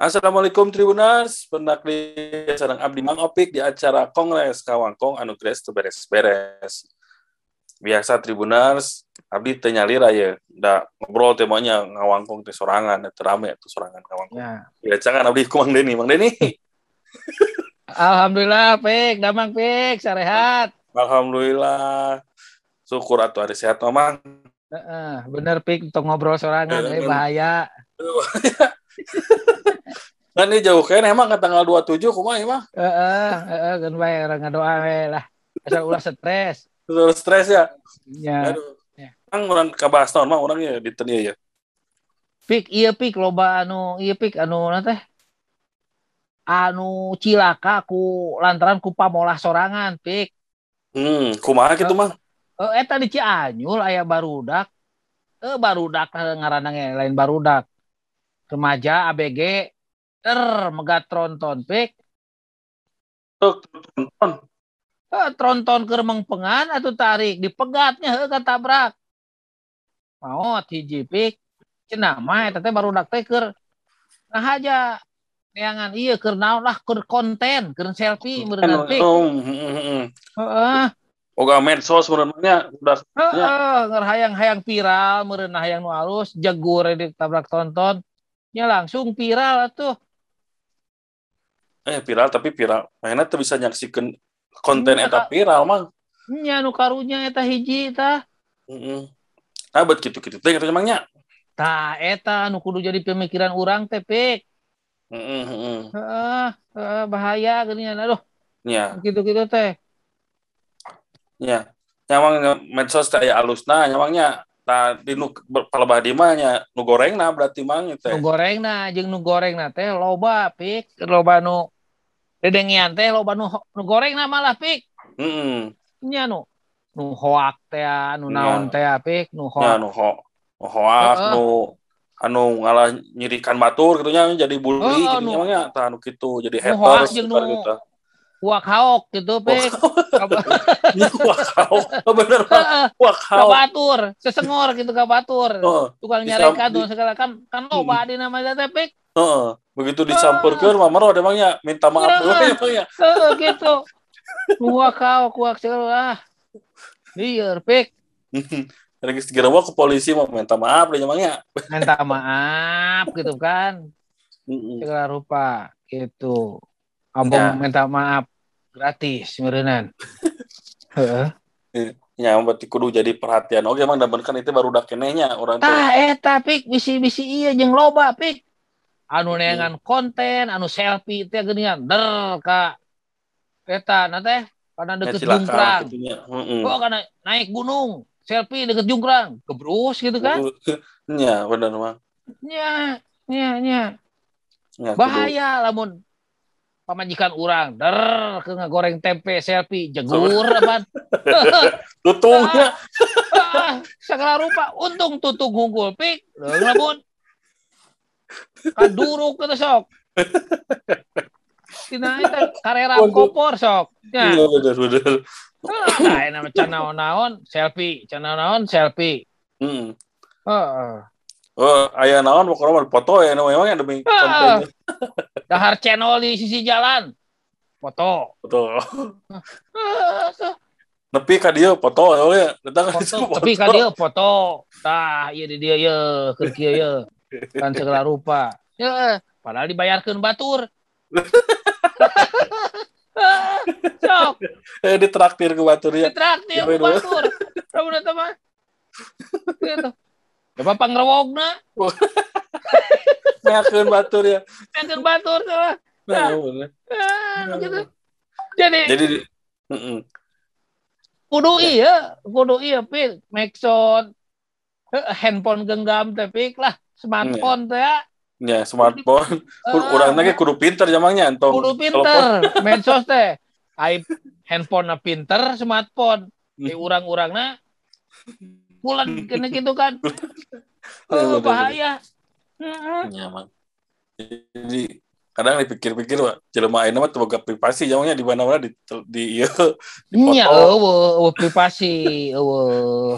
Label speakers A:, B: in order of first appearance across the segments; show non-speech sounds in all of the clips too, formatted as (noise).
A: Assalamualaikum Tribuners, benak di sarang Abdi Mang Opik di acara Kongres Kawangkong anu Gres beres-beres. Biasa Tribuners, Abdi tenyali raya, da ngobrol temanya ngawangkong teh sorangan, teh rame tuh sorangan ngawangkong.
B: Ya.
A: Ya jangan Abdi ku Mang Deni, Mang Deni. (laughs)
B: Alhamdulillah, Pik, damang Pik, sarehat.
A: Alhamdulillah. Syukur atuh ada sehat Mang.
B: Heeh, bener Pik untuk ngobrol sorangan, eh bahaya. (laughs) (laughs)
A: Kan ini jauh kan emang ke tanggal 27 kumaha emang?
B: Heeh, heeh, kan bae orang ngadoa we lah. Asal ulah stres.
A: Terus stres ya.
B: Ya.
A: Aduh.
B: Ya.
A: Mang urang kabahas naon Mang urang ya di ya.
B: Pik, iya Pik loba anu, iya Pik anu na teh. Anu cilaka ku lantaran ku pamolah sorangan, Pik.
A: Hmm, kumaha gitu Mang?
B: Eh eta di Cianjur aya barudak. Eh barudak ngaranna ge lain barudak. Remaja ABG ter megat tronton pik
A: Tuh, tonton.
B: eh, tronton ke pengan atau tarik dipegatnya heuh katabrak maot hiji pik. Eta teh barudak teh keur nah aja neangan iya keur naon lah keur konten keur selfie meureunna pik
A: Oh, hmm, hmm, hmm.
B: heeh.
A: Oga medsos sebenarnya udah
B: heeh ngerhayang-hayang viral meureunna hayang nu alus jegur ditabrak tonton nya langsung viral atuh
A: eh viral tapi viral. Mainnya tuh bisa nyaksikan konten
B: Iya,
A: eta viral mang.
B: Nya nu karunya eta hiji tah
A: Heeh. ah bet gitu gitu teh kata emangnya
B: tah eta nu kudu jadi pemikiran orang teh pik.
A: Heeh, heeh.
B: Bahaya geuningan aduh.
A: Ya
B: gitu-gitu teh.
A: Ya nyamang medsos teh aya alusna nyamangnya tadi nu palebah di mah nya nu goreng nah berarti mang teh.
B: Nu goreng na jeung nu goreng na teh loba pik. Loba nu dedengian teh loba nu nu goreng na malah pik.
A: Heeh
B: nya nu nu hoak teh nu
A: Nya.
B: naon teh pik nu
A: ya
B: hoak
A: nu ho nu hoak
B: Heeh.
A: nu anu ngalah nyirikan batur gitu nya jadi bully
B: Heeh,
A: gitu nyamangnya tah nu kitu jadi haters gitu
B: nu-
A: gitu
B: gitu pik
A: Wakau, oh, bener Wakau.
B: kabatur sesengor gitu kabatur.
A: Oh,
B: tukang nyari kado segala kan kan loba di namanya teh pik
A: Heeh, begitu dicampurkan mamar ada emangnya minta maaf dulu
B: Heeh.
A: ya emangnya.
B: Heeh, gitu. Kau kuak segala. Liar pik
A: Lagi (laughs) segera bawa ke polisi mau minta maaf emangnya.
B: minta maaf gitu kan. Segala rupa gitu. Abang
A: Ya.
B: minta maaf gratis merenan (laughs) Heeh.
A: Ya, berarti kudu jadi perhatian. Oke, emang dan kan itu baru udah kenehnya orang tuh.
B: tah eta pik bisi-bisi iya jeung loba pik anu neangan konten anu selfie teh geuningan der ka eta na teh kana
A: Ya,
B: deket
A: silakan
B: jungkrang.
A: Heeh.
B: oh kana naik gunung selfie deket jungkrang kebrus gitu kan
A: Ya, benar mah.
B: nya nya nya
A: Ya, kudu.
B: bahaya lamun pamajikan orang der ke ngagoreng tempe selfie. Jegur apaan (laughs)
A: Tutungnya.
B: ah, segala rupa. Untung tutung unggul pik. Lamun kaduruk kita sok. Tina eta karera kopor sok. Ya.
A: Benar, benar.
B: nah nama can naon-naon selfie. Can naon selfie.
A: Heeh.
B: Heeh.
A: Oh, aya naon pokoknya foto ya emangnya demi
B: Ah.
A: kontennya.
B: Dahar channel di sisi jalan. Foto.
A: Betul. (laughs)
B: Ah,
A: Nepi ka dieu foto ya. Datang
B: foto tapi kan dia foto. Tah iya di dia ya keur kieu ya kan segala rupa. Ya padahal dibayarkeun batur. (laughs) Sok.
A: Eh ditraktir ke batur ya.
B: ditraktir
A: Dibayar
B: ku batur. Lamun eta mah. Gitu coba pangrewogna (laughs)
A: Meakeun batur ya.
B: pengen batur salah.
A: Nah, bener.
B: Ah, gitu. jadi
A: Jadi
B: kudu iya kudu iya pil Maxon handphone genggam teh pik lah. Smartphone teh ya.
A: Ya, smartphone.
B: Ah,
A: Urang lagi kudu pinter jamangnya entong.
B: kudu pinter. Medsos teh (laughs) ai handphone na pinter smartphone. Di urang-urangna bulan kena gitu kan.
A: Iya,
B: oh,
A: bener,
B: bahaya
A: Ya, Mang. Jadi kadang dipikir-pikir Pak, jelema ayeuna mah boga privasi jamangnya di mana-mana di di ieu di
B: nya
A: foto.
B: eueuh eueuh privasi (laughs) eueuh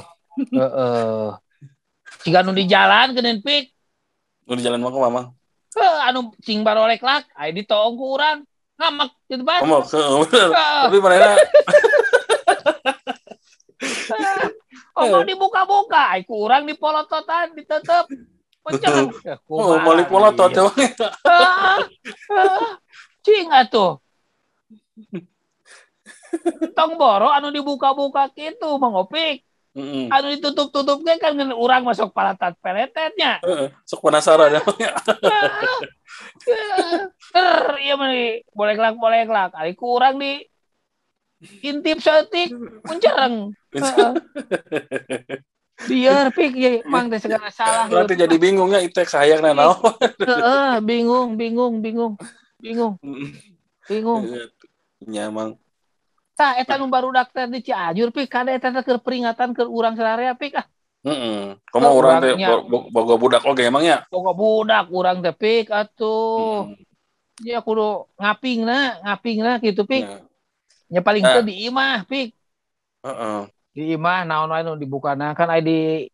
B: heeh Jika nu di jalan geunin pik
A: Nu di jalan mah Mamang.
B: Heh, anu cing barolek lak ai ditong ku urang ngamak gitu ban
A: Ngomong, heeh, bener. Tapi mana (laughs)
B: Omong dibuka-buka, ai ku urang dipolototan, ditutup. Ya,
A: oh, balik pola (laughs) (laughs) tuh
B: ieu? Ah, ah, Cing atuh. Tong boro anu dibuka-buka gitu, Mang Opik.
A: Heeh.
B: Anu ditutup-tutup ge kan ngan urang masuk palatat peletetnya.
A: Heeh, Sok penasaran (laughs) ya.
B: Ter, iya mah boleh kelak boleh kelak. Ari ku urang di intip setik muncereng. Biar pik ya, mang teh segala salah.
A: Berarti jadi bingungnya itu sayang nah naon.
B: Heeh, bingung, bingung, bingung, bingung, bingung.
A: Nya emang
B: Tah eta nu barudak teh di Cianjur pik kada eta teh keur peringatan keur urang sararea pik ah.
A: Heeh. Komo urang teh boga budak oge emangnya.
B: Boga budak urang teh pik atuh. Ya kudu ngapingna, ngapingna gitu pik.
A: Ya.
B: Nya paling
A: Ah.
B: teu di imah pik.
A: Heeh.
B: Di imah naon wae nu dibukana kan aya di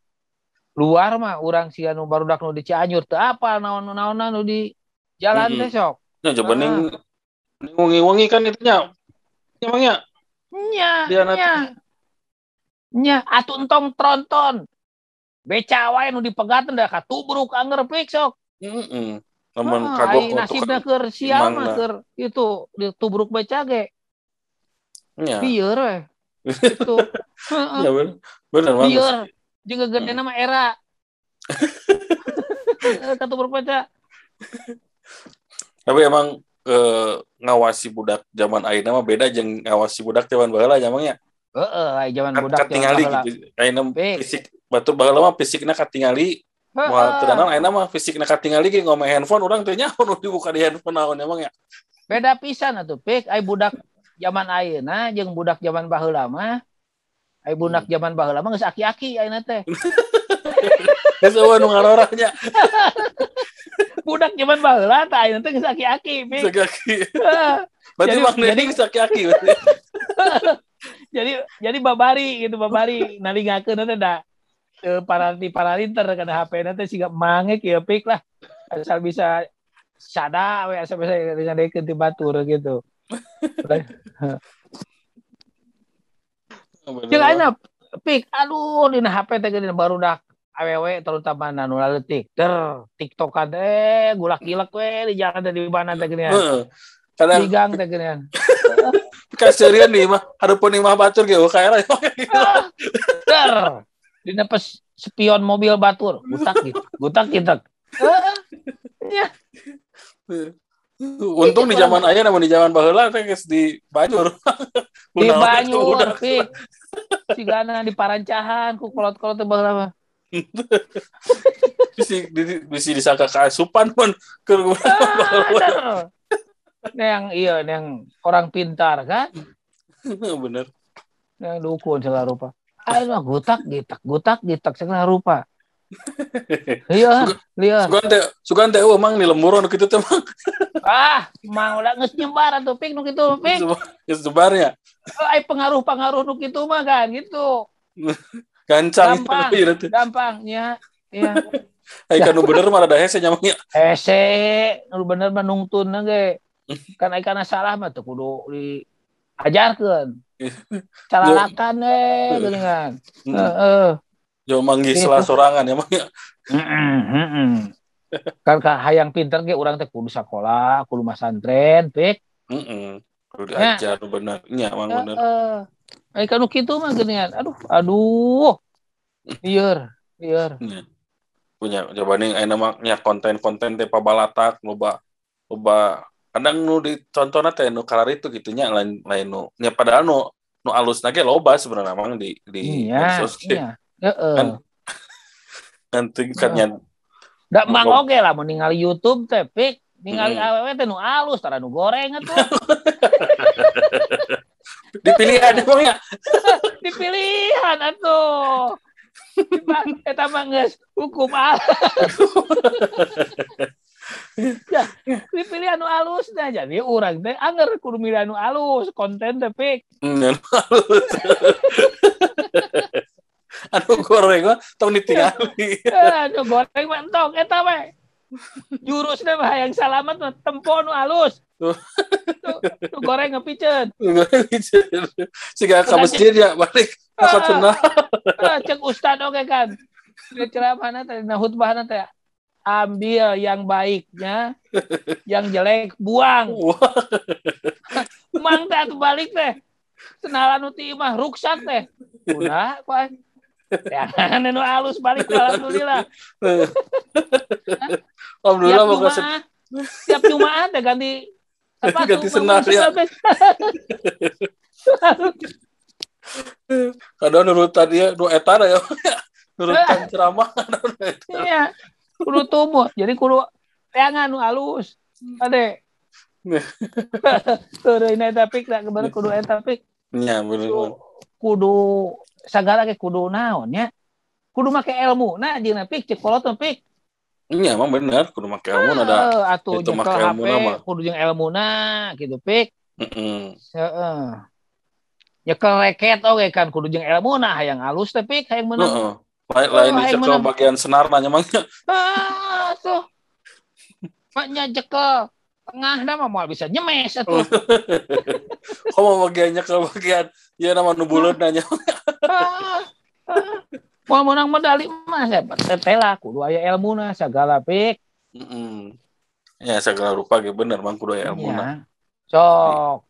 B: luar mah urang si anu barudak nu di Cianjur teu apa naon-naon nu di jalan teh sok.
A: Ya coba
B: Ah.
A: ning wengi-wengi kan itunya. Emangnya
B: Nya,
A: Dia
B: nya. Nya atuh entong tronton. Beca wae nu dipegat da katubruk anger pik sok.
A: heeh. Lamun
B: Ah,
A: kagok
B: ai nasibna keur sial mah keur itu ditubruk beca ge.
A: nya.
B: Bieur we. Itu.
A: Ya bener. Bener banget.
B: Jeung gede nama era. (laughs) Katubruk beca.
A: Tapi emang eh, ngawasi budak zaman ayeuna mah beda jeung ngawasi budak zaman baheula emangnya.
B: Heeh, ai zaman budak
A: katingali gitu. Ayeuna fisik batur baheula mah fisikna katingali. Wah, tenan ayeuna mah fisikna katingali ge ngomong handphone urang teh nyaho nu dibuka di handphone naon emangnya.
B: Beda pisan atuh pik ai budak zaman ayeuna jeung budak zaman baheula mah ai budak zaman baheula mah geus aki-aki ayeuna teh. (laughs)
A: Geus eueuh nu (laughs)
B: budak zaman baheula tah ayeuna teh geus aki-aki.
A: Sakaki.
B: Heeh. (laughs)
A: Berarti
B: jadi-
A: geus aki-aki.
B: jadi jadi babari gitu babari nalingakeun teh da teu parati paralinter kana HP na teh siga mange kieu pik lah asal bisa sada we asal bisa ngadekeun ti batur gitu. Jeung ayeuna pik aduh dina HP teh geuning barudak awewe terutama nu leutik ter tiktokan teh gulak-gilak we di jalan teh di mana teh geuning.
A: Kadang
B: di gang teh geuning (laughs)
A: kaserian nih mah. Hareupeun imah batur ge oh, kayak (laughs)
B: ter dina pas spion mobil batur. Gutak gitu. Gutak gitu. (laughs) Ya
A: Untung di zaman aya namun di zaman baheula teh geus di Banyur. (laughs)
B: di Banyur
A: budak.
B: pik sigana di parancahan ku kolot-kolot teh baheula mah
A: Bisi di- bisi disangka kaasupan pun keur.
B: Yang iya yang orang pintar kan (laughs)
A: bener.
B: yang dukun segala rupa ayo mah gutak gitak gutak gitak segala rupa iya liar
A: Sugan teh sugan teh eueuh mang di lemburon kitu teh mang.
B: Ah mau udah nges nyebar atuh pik nu kitu pik
A: geus sebarnya.
B: ai pengaruh-pengaruh nu kitu mah kan gitu.
A: Gancang
B: Gampang.
A: teh.
B: gampang ya ya (laughs)
A: Ai kan nu bener mah rada hese nyamangnya.
B: hese nu bener mah nungtun ge kan ai kana salah mah teu kudu diajarkeun calalakan we geuningan. Heeh
A: Jo manggih
B: Gitu.
A: salah sorangan emangnya.
B: Heeh, heeh. kan ka hayang pinter ge urang teh kudu sakola kudu masantren pik
A: Heeh. Kudu
B: Ya.
A: diajar nu bener. Nya mang bener.
B: heeh ai kanu kitu mah geuningan aduh aduh lieur
A: Nya. Punya coba nih ayeuna mah nya konten-konten teh pabalatak loba loba kadang nu dicontona teh nu kalar itu gitu nya lain lain nu nya padahal nu nu alusna ge loba sebenarnya mang di di
B: iya
A: medsos
B: iya heeh
A: Kan kan tingkatnya
B: da mang oge lah mau ningali YouTube teh pik ningali
A: Mm.
B: awewe teh nu alus tara nu goreng atuh (laughs)
A: dipilih ada (laughs) emangnya.
B: dipilihan atuh Bang, eta mah geus hukum alam. (laughs) ya, dipilih anu alus nah jadi urang teh anger kudu milih anu alus konten teh pik.
A: Hmm, anu alus. Anu goreng mah tong ditingali.
B: Eh, anu goreng mah entok eta we. jurusnya mah yang salamat mah tempo nu alus. Tuh, tuh goreng ngepicen
A: sehingga ke masjid ya balik
B: takut sunnah cek ustad oke kan. Ceramahnya teh nah khutbahnya teh. Ambil yang baiknya yang jelek buang. Mang teh balik teh. Senalan uti mah ruksat teh. Udah kok ya nu halus balik alhamdulillah. (laughs)
A: Alhamdulillah
B: tiap Jumat tiap Jumat ya ganti
A: apa ganti senar ya. (laughs) kadang nurutan dia dua etar ya (laughs) nurutan ceramah
B: iya kudu tumbuh. Jadi kudu teangan nu halus. Ade. Tuh, ini tapi tak kemarin kudu etapik.
A: Iya, bener.
B: Kudu segala ke kudu naon ya? Kudu make ilmu. Nah jeung pik cek kolot pik.
A: Iya emang bener. Kudu make ilmu ada
B: uh, atuh itu make ilmu nama. kudu jeung ilmu nah gitu pik.
A: Heeh
B: heeh. Ya kereket oke kan kudu jeung ilmu nah yang halus tapi kayak menang
A: heeh. Lain lain oh, bagian senar nanya mangnya
B: ah tuh. Maknya jekel tengah dah mah bisa nyemes atuh.
A: Kamu bagiannya ke bagian ya nama nubulut nanya. (laughs)
B: Mau menang medali mah saya tetela kudu aya ilmu na segala pik.
A: Mm. Ya segala rupa ge bener mang kudu aya ilmu na.
B: Sok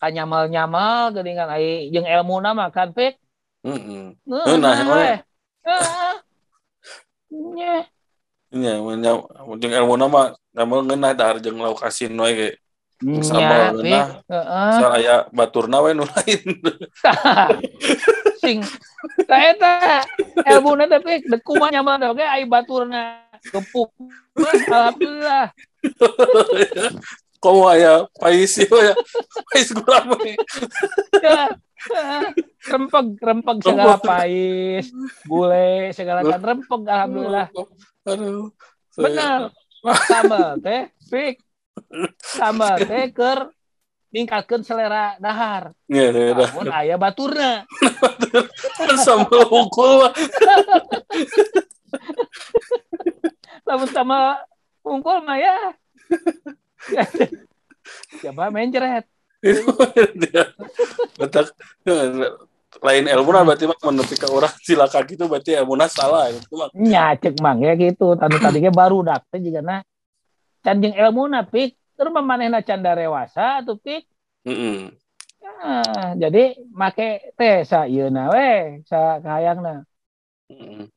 B: kanyamal-nyamal geuningan ai jeung ilmu na mah kan pik.
A: Mm. Nah,
B: Heeh.
A: Iya, jeung ilmu nama namun ngeunah dahar jeung lauk asin we ge. Sambal ngeunah. Heeh. Saya baturna we nu lain. (laughs)
B: Sing ta eta ilmuna tapi dek kumaha nyaman oge ai baturna gepuk. Alhamdulillah. (laughs)
A: Komo aya pais ya. Pais gula mah.
B: rempeg rempeg segala pais gule segala kan rempeg alhamdulillah
A: aduh
B: benar. (laughs) Sambal teh pik sambal teh ker ningkatkan selera dahar.
A: Iya yeah, yeah,
B: namun aya baturna.
A: Sambal hukul mah. (laughs)
B: Lamun sama hukul mah ya. (laughs) Coba main jeret.
A: Lain ilmu nah berarti mak menepi ke orang (laughs) silakan gitu berarti ilmu salah itu.
B: Ya cek mang ya gitu. Tadi tadinya baru dak teh juga na canjing ilmu pik terus memanehna canda rewasa tuh pik.
A: Mm -hmm.
B: Nah, jadi make teh sa ieu na we sa kahayangna.
A: Mm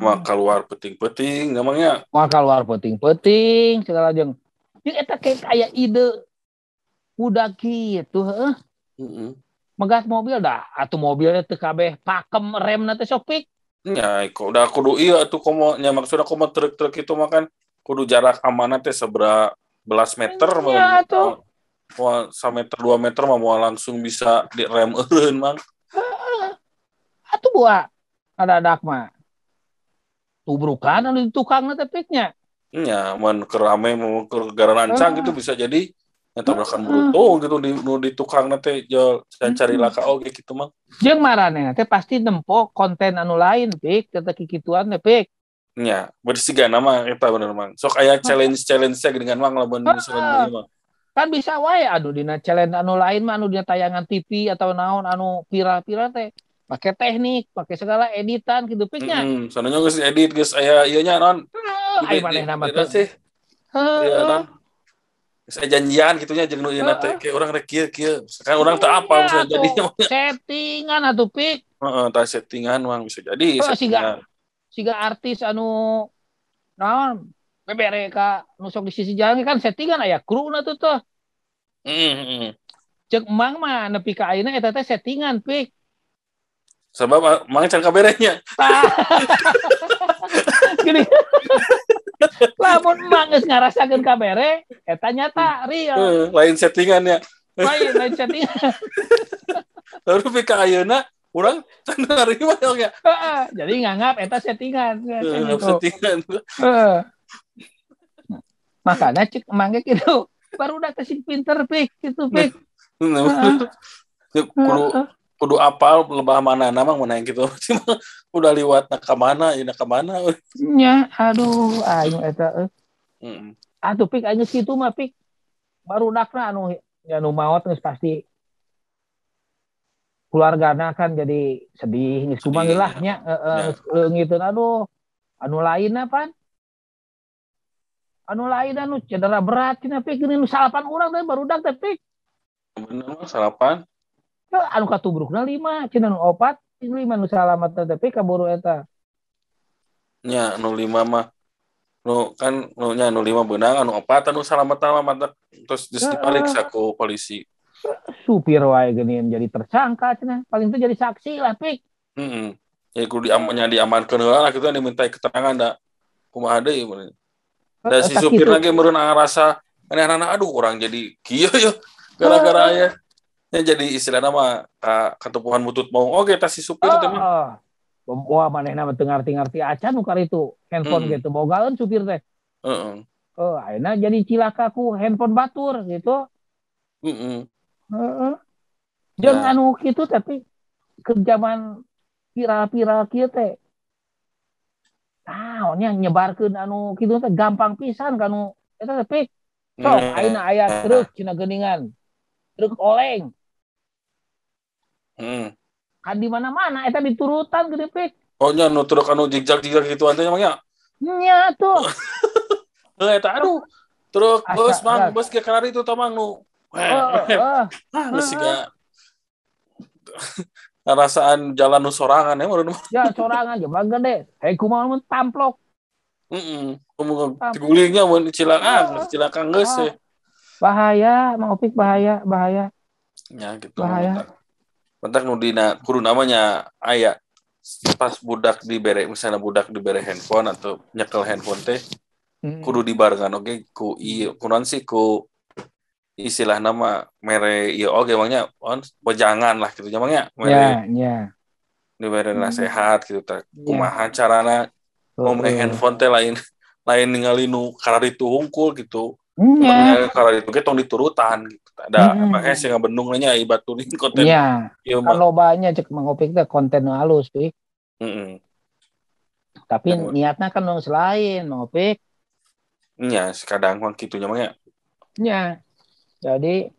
A: -hmm. Keluar peting-peting namanya.
B: Mak keluar peting-peting segala jeung. Jeung eta kayak ide udah gitu heeh.
A: Mm -hmm.
B: Megas mobil dah atau mobilnya teu kabeh pakem rem nanti sopik.
A: Ya, kok udah kudu iya tuh komo nya maksudnya komo truk-truk itu makan kudu jarak amanah teh sebera belas meter
B: ya, tuh.
A: Mau meter dua meter mah mau langsung bisa di rem eureun mang. (laughs)
B: Atuh buah ada dak mah. Tubrukan anu di tukang nanti piknya.
A: Iya, man kerame mau ke gara rancang uh. gitu bisa jadi tabrakan bruto gitu di nu di tukang nanti jual saya cari laka oke gitu mah
B: jeung marane nanti pasti nempo konten anu lain pik. Kata kikituan deh pik.
A: Ya bersiga nama kita bener mang. Sok aya challenge challenge nya dengan mang lamun misalnya mah
B: kan bisa wae anu dina challenge anu lain mah anu dina tayangan TV atau naon anu viral-viral teh. Pakai teknik pakai segala editan gitu piknya
A: mm -hmm. soalnya geus edit geus aya ieu nya non.
B: Aya maneh nama teh
A: sih. Iya, non saya janjian gitunya jeung nu ieu teh kayak orang rek kieu kieu sekarang orang tak apa bisa jadi (laughs)
B: settingan atuh pik.
A: Heeh tah settingan mang. Bisa jadi
B: oh, siga siga artis anu naon? Bebere ka nu sok di sisi jalan kan settingan aya kru na tuh tuh.
A: Mm
B: cek emang mah nepi ka ayeuna eta teh settingan pik.
A: Sebab mang can kaberenya (laughs)
B: gini lamun emang geus ngarasakeun kabere eta nyata real.
A: Lain settingannya.
B: Lain lain settingan. (laughs)
A: Lalu pika ayeuna urang can narima ya
B: jadi nganggap eta settingan.
A: Uh, settingan.
B: Uh. makanya cik emangnya gitu. Baru udah kasih pinter pik. Gitu pik.
A: Kudu kudu kudu apal lebah mana nama mana yang gitu. (laughs) Udah liwat nak mana ini nak mana.
B: Nya aduh ayo eta eh.
A: mm.
B: atuh pik aja situ mah pik baru dakna anu anu maot geus pasti keluargana kan jadi sedih geus kumaha
A: Sedih,
B: lah nya heeh
A: Ya.
B: gitu aduh anu lain apa anu lain anu cedera berat cina pik ini salapan urang teh baru dak teh pik
A: bener mah sarapan
B: Ya, anu katubrukna lima cina nu opat lima nu salamat teh tapi kaburu eta
A: nya anu lima mah nu kan nu nya anu lima benang anu opat anu salamat salamat terus geus diperiksa ku polisi.
B: Supir wae geunin jadi tersangka cina. Paling itu jadi saksi lah pik
A: heeh ya kudu diamannya diamankeun heula lah gitu diminta keterangan da kumaha deui mun. Da si
B: Saksi
A: supir
B: itu.
A: lagi meureun ngarasa aneh-aneh aduh orang jadi kieu ya gara-gara ya. Ya jadi istilahnya mah ketepuhan butut mau. Oke tas si supir teh mah.
B: Oh, wah manehna teu ngarti-ngarti acan nu itu handphone
A: Hmm.
B: gitu. Bogaeun supir teh.
A: Heeh.
B: Oh ayeuna jadi cilaka ku handphone batur gitu.
A: Heeh.
B: Heeh. Jeung
A: Ya.
B: anu kitu tapi ke zaman viral-viral kieu teh. Naonnya nyebarkeun anu kitu teh gampang pisan kanu eta teh pik sok
A: Hmm.
B: ayeuna aya truk cina geuningan. Truk oleng.
A: Heeh
B: kan di mana-mana. Eta diturutan gede pik
A: oh nya nu truk anu jigjak-jigjak gitu teh emangnya?
B: Nya tuh. (laughs)
A: Eh eta aduh truk bus mang bus ke kalar itu tamang nu. Ah geus siga ngarasaan (laughs) jalan nu sorangan ya mah
B: ya sorangan aja bang gede hei kumaha mun tamplok?
A: Heeh umum digulingnya mun cilaka geus cilaka geus
B: Ah.
A: ya.
B: Bahaya mau pik bahaya bahaya.
A: Ya gitu.
B: Bahaya.
A: Mentak, mentak nu dina kudu namanya aya. Pas budak dibere misalnya budak dibere handphone atau nyekel handphone teh
B: Hmm.
A: kudu dibarengan oke? Ku iya kunon sih ku istilah nama mere iya oke emangnya on bojangan lah gitu. Emangnya mere
B: ya ya.
A: dibere
B: Hmm.
A: nasehat gitu teh.
B: Ya.
A: kumaha carana
B: Oh,
A: ngomong handphone teh lain lain ningali nu karar itu hungkul gitu
B: ya
A: karar itu ge tong diturutan gitu. Ada
B: Hmm.
A: makanya sih bendung nya ibat tuning (laughs) konten
B: ya
A: ieu
B: kan
A: mah
B: lobanya cek mangopik teh konten halus pik.
A: Heeh
B: tapi
A: Ya.
B: niatnya kan nu selain mangopik
A: Nya, kadang mah kitu nya mah ya.
B: nya jadi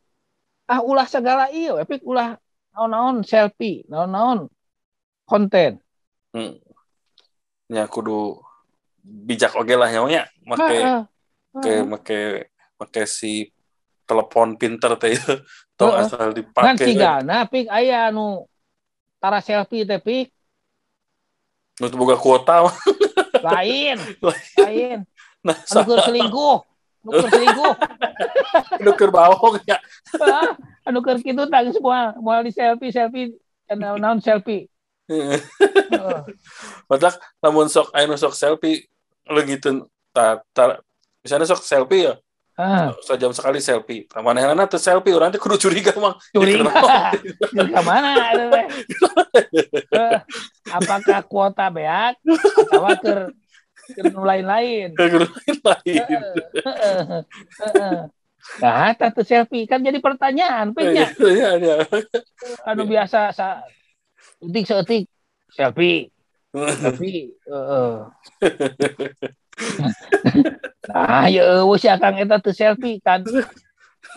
B: ah ulah segala iyo epik ulah naon-naon selfie naon-naon konten.
A: Hmm. Nya kudu bijak oge lah nya mah ya. Make Make
B: Heeh.
A: make make si telepon pinter teh ieu. tong
B: Heeh.
A: asal
B: kan
A: dipake.
B: si Gana pik aya nu tara selfie teh pik
A: Nu boga kuota (laughs)
B: lain lain
A: Nah,
B: anu keur selingkuh anu keur selingkuh (laughs)
A: anu keur bawong ya.
B: Anu keur kitu tang semua moal di selfie selfie naon naon selfie. (laughs)
A: Matak lamun sok nu sok selfie leungiteun ta, ta misalnya sok selfie ya,
B: ah
A: sejam sekali selfie. Manehna teu selfie, urang teh kudu curiga mang.
B: curiga ke mana? Eh, apakah kuota beak atau keur nu lain-lain
A: Kudu lain.
B: Heeh. Heeh. Nah, tatu selfie kan jadi pertanyaan, piknya.
A: Iya, iya.
B: Anu biasa sa etik seetik selfie, (laughs) selfie. Heeh. Nah, ya eueuh si Akang eta teu selfie kan.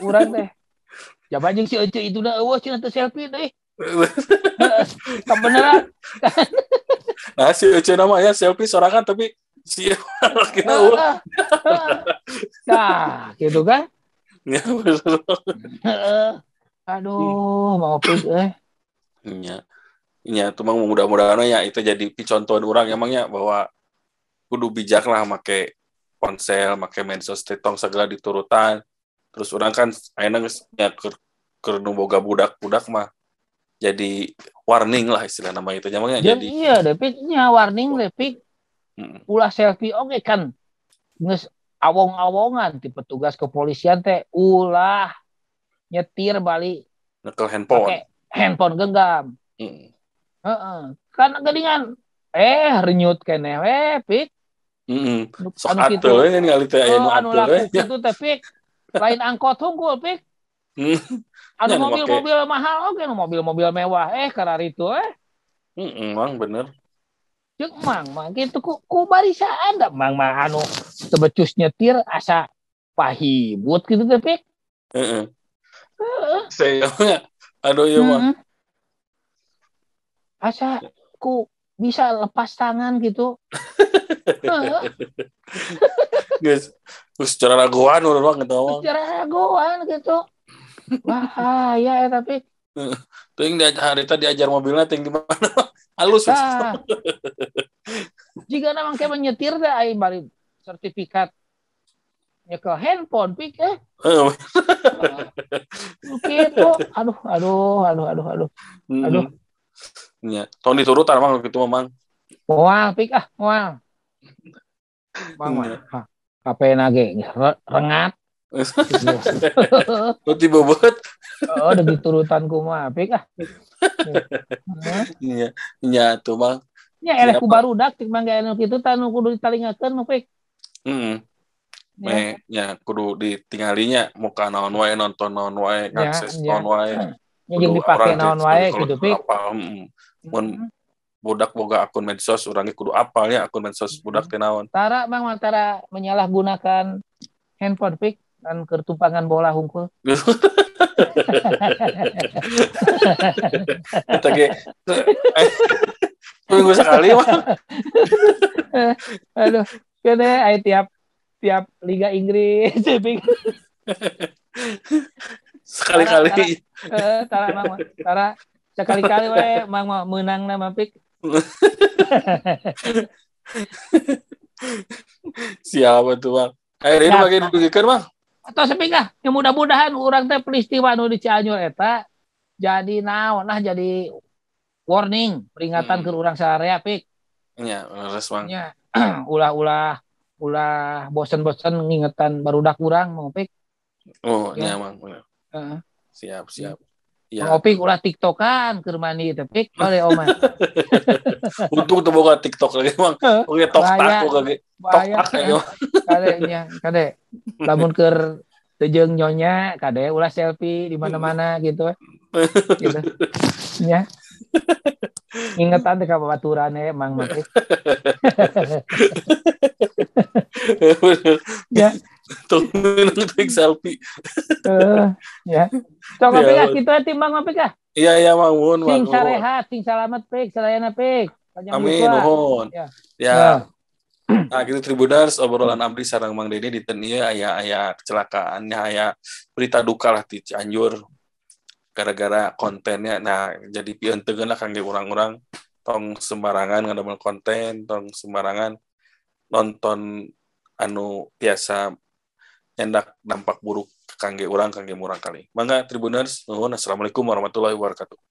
B: Urang teh. Jaba jeung si Ece itu na eueuh cenah teu selfie deh. (laughs) Heeh. Kebeneran.
A: Nah, si Ece nama ya selfie sorangan tapi si lakina eueuh.
B: Heeh. Heeh. Nah, gitu kan.
A: Ya.
B: Aduh, mau pik eh.
A: Iya. Iya, tuh mang mudah-mudahan ya itu jadi picontohan orang emangnya bahwa kudu bijak lah make ponsel, make medsos teh tong segala diturutan. Terus orang kan nya keur keur nu boga budak-budak mah jadi warning lah istilah nama itu emangnya
B: Jeung
A: jadi
B: iya deh piknya warning deh pik.
A: Mm.
B: Ulah selfie oke kan. Nges awong-awongan ti petugas kepolisian teh ulah nyetir balik
A: nyekel handphone.
B: handphone genggam.
A: Mm.
B: Heeh. Kan geuningan eh renyut keneh we pik.
A: Mm. Sok
B: Anu kitu. Oh, anu laku kitu teh pik. Lain angkot hungkul pik. Ada
A: Ya, nu
B: mobil-mobil mahal oke nu mobil-mobil mewah eh karar itu eh
A: Heeh, mang bener.
B: Jeung mang mang gitu ku, ku barisaan da mang mah anu tebecus nyetir asa pahibut gitu tapi
A: Heeh. Saya aduh iya mah.
B: Asa ku bisa lepas tangan gitu (laughs)
A: Geus secara raguan mah gitu mah.
B: secara goan gitu bahaya ya tapi
A: Teuing di harita diajar mobilnya teuing di mana. (laughs) Halus.
B: ah, jika namang kayak menyetir dah aing bari sertifikat nyekel handphone pik eh gitu aduh aduh aduh aduh aduh Aduh.
A: Ya, tong diturutan mang gitu mah mang.
B: Moal pik ah, moal. Bang, mah. HP nage re- rengat. (laughs)
A: Lu tiba banget.
B: Oh, udah diturutan ku mah pik ah.
A: Iya, iya tuh mang.
B: Nya eleh
A: Siapa?
B: ku barudak tik mangga anu kitu tanu kudu ditalingakeun nu pik.
A: Heeh.
B: Ya.
A: Me, ya kudu ditinggalinya muka naon wae nonton naon wae
B: Ya,
A: ngakses
B: ya.
A: naon wae
B: Nya jeung dipake naon wae gitu pik.
A: apa heeh. mun
B: Heeh.
A: Budak boga akun medsos urang ge kudu apalnya akun medsos budak teh naon
B: Tara mang antara menyalahgunakan handphone pik dan kertumpangan bola hungkul. (laughs)
A: kita ge minggu sekali mah (laughs)
B: Aduh, kene aya tiap tiap Liga Inggris (laughs)
A: sekali-kali
B: Eh, tara mah. tara sekali-kali we mang menang nama pik.
A: Siapa tuh bang akhirnya ini
B: Siapa?
A: bagi didugikan bang
B: Atau sepingah, ya mudah-mudahan orang teh peristiwa nu di Cianjur eta jadi naon nah jadi warning peringatan
A: Hmm.
B: ke orang sarea pik.
A: ya res bang
B: Nya (clears throat) ulah-ulah ulah bosen-bosen ngingetan barudak urang mau pik.
A: oh
B: Ya.
A: ya bang bener.
B: Heeh.
A: siap siap ya
B: Opik ulah tiktokan keur mandi teh pik bale oma. (laughs)
A: untung tuh boga tiktok lagi bang oke tok tak ge tok tak aja Bang.
B: Kade. Lamun keur teu nyonya, kade ulah selfie di mana-mana gitu. gitu. Ya. Ingetan teh ka baturane Mang.
A: Bener. (laughs) (laughs)
B: Ya.
A: Tuh minum take selfie.
B: Eh, ya. Sok
A: Ya,
B: apik ah
A: Allah.
B: kitu ati Mang apik ah.
A: Iya iya Mun,
B: Sing sarehat, sing salamet pik, sadayana pik.
A: Amin nuhun.
B: Ya.
A: Ya.
B: Ya.
A: Nah, gitu Tribuners obrolan abdi sareng Mang Deni di ieu aya aya kecelakaannya aya berita duka lah di Cianjur gara-gara kontennya nah jadi teu lah kangge urang-urang tong sembarangan ngadamel konten tong sembarangan nonton anu biasa nyendak dampak buruk kangge urang kangge murang kali. Mangga Tribuners nuhun assalamualaikum warahmatullahi wabarakatuh.